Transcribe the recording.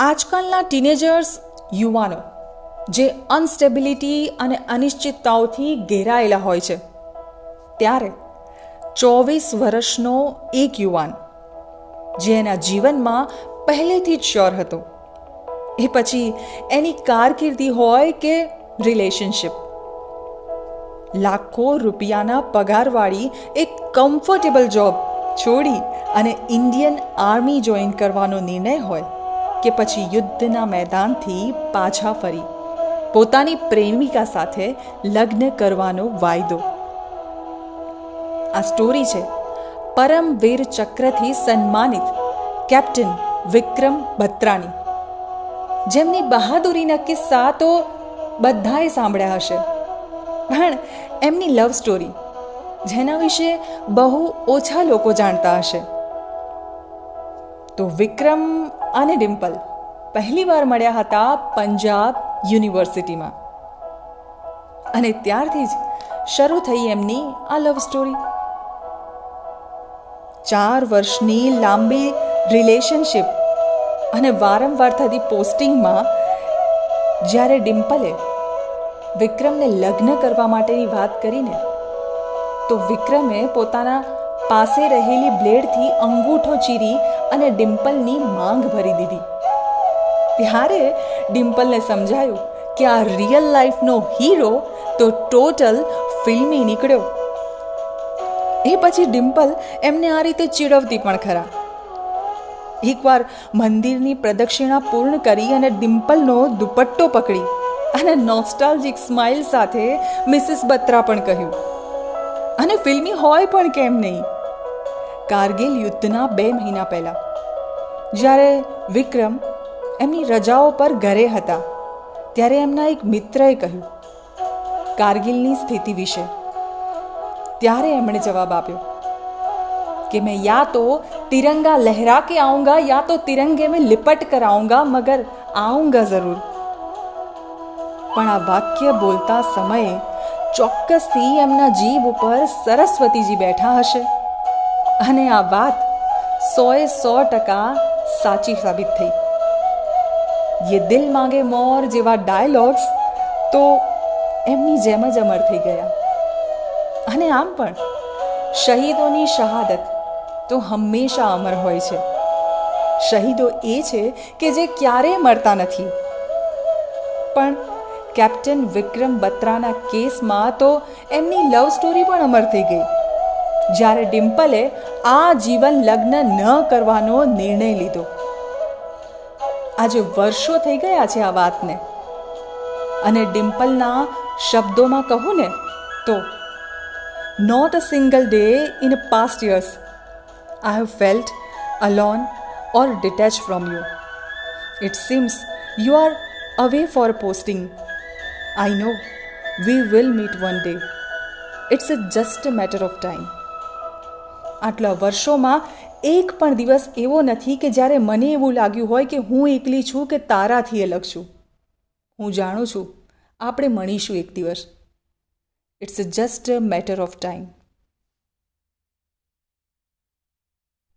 આજકાલના ટીનેજર્સ યુવાનો, જે અનસ્ટેબિલિટી અને અનિશ્ચિતતાઓથી ઘેરાયેલા હોય છે. ત્યારે ચોવીસ વર્ષનો એક યુવાન, જે એના જીવનમાં પહેલેથી જ શ્યોર હતો, એ પછી એની કારકિર્દી હોય કે રિલેશનશિપ. લાખો રૂપિયાના પગારવાળી એક કમ્ફર્ટેબલ જોબ છોડી અને ઇન્ડિયન આર્મી જોઈન કરવાનો નિર્ણય હોય. કે પછી યુદ્ધના મેદાનથી પાછા ફરી. પોતાની પ્રેમિકા સાથે લગ્ન કરવાનો વાયદો. આ સ્ટોરી છે. પરમવીર ચક્રથી સન્માનિત કેપ્ટન વિક્રમ બત્રાની જેમની બહાદુરીના કિસ્સા તો બધાએ સાંભળ્યા હશે. પણ એમની લવ સ્ટોરી, જેના વિશે બહુ ઓછા લોકો જાણતા હશે. તો વિક્રમ અને ડિમ્પલ પહેલીવાર મળ્યા હતા પંજાબ યુનિવર્સિટીમાં. અને ત્યારથી જ શરૂ થઈ એમની આ લવ સ્ટોરી ચાર વર્ષની લાંબી રિલેશનશિપ અને વારંવાર થતી પોસ્ટિંગમાં જ્યારે ડિમ્પલે વિક્રમને લગ્ન કરવા માટેની વાત કરીને, તો વિક્રમે પોતાના પાસે રહેલી બ્લેડથી અંગૂઠો ચીરી અને ડિમ્પલની માંગ ભરી દીધી. ત્યારે ડિમ્પલને સમજાયું કે આ રિયલ લાઈફનો હીરો તો ટોટલ ફિલ્મી નીકળ્યો. એ પછી ડિમ્પલ એમને આ રીતે ચીડવતી પણ ખરા. એકવાર મંદિરની પ્રદક્ષિણા પૂર્ણ કરી અને ડિમ્પલનો દુપટ્ટો પકડી અને નોસ્ટાલ્જિક સ્માઇલ સાથે મિસિસ બત્રા પણ કહ્યું અને ફિલ્મી હોય પણ કેમ નહીં? કારગિલ યુદ્ધના બે મહિના પહેલાં. જ્યારે વિક્રમ એમની રજાઓ પર ઘરે હતા, ત્યારે એમના એક મિત્રએ કહ્યું, કારગિલની સ્થિતિ વિશે. ત્યારે એમણે જવાબ આપ્યો, કે મેં યા તો તિરંગા લહેરા કે આઉંગા, યા તો તિરંગે મેં લિપટ કર આઉંગા મગર આઉંગા જરૂર. પણ આ વાક્ય બોલતા સમયે ચોક્કસથી એમના જીભ ઉપર સરસ્વતીજી બેઠા હશે. અને આ વાત સોએ સો ટકા સાચી સાબિત થઈ. યે દિલ માંગે મોર જેવા ડાયલોગ્સ તો એમની જેમ જ અમર થઈ ગયા. અને આમ પણ શહીદોની શહાદત તો હંમેશા અમર હોય છે. શહીદો એ છે કે જે ક્યારેય મરતા નથી. પણ કેપ્ટન વિક્રમ બત્રાના કેસમાં તો એમની લવ સ્ટોરી પણ અમર થઈ ગઈ. જ્યારે ડિમ્પલે આ જીવન લગ્ન ન કરવાનો નિર્ણય લીધો આજે વર્ષો થઈ ગયા છે આ વાતને અને ડિમ્પલના શબ્દોમાં કહું ને તો not a single day in a past years have felt alone or detached from you. It seems you are away for a posting. I know we will meet one day. It's a just a matter of time. આટલા વર્ષોમાં એક પણ દિવસ એવો નથી કે જ્યારે મને એવું લાગ્યું હોય કે હું એકલી છું કે તારાથી અલગ છું. હું જાણું છું, આપણે મળીશું એક દિવસ. It's just a matter of time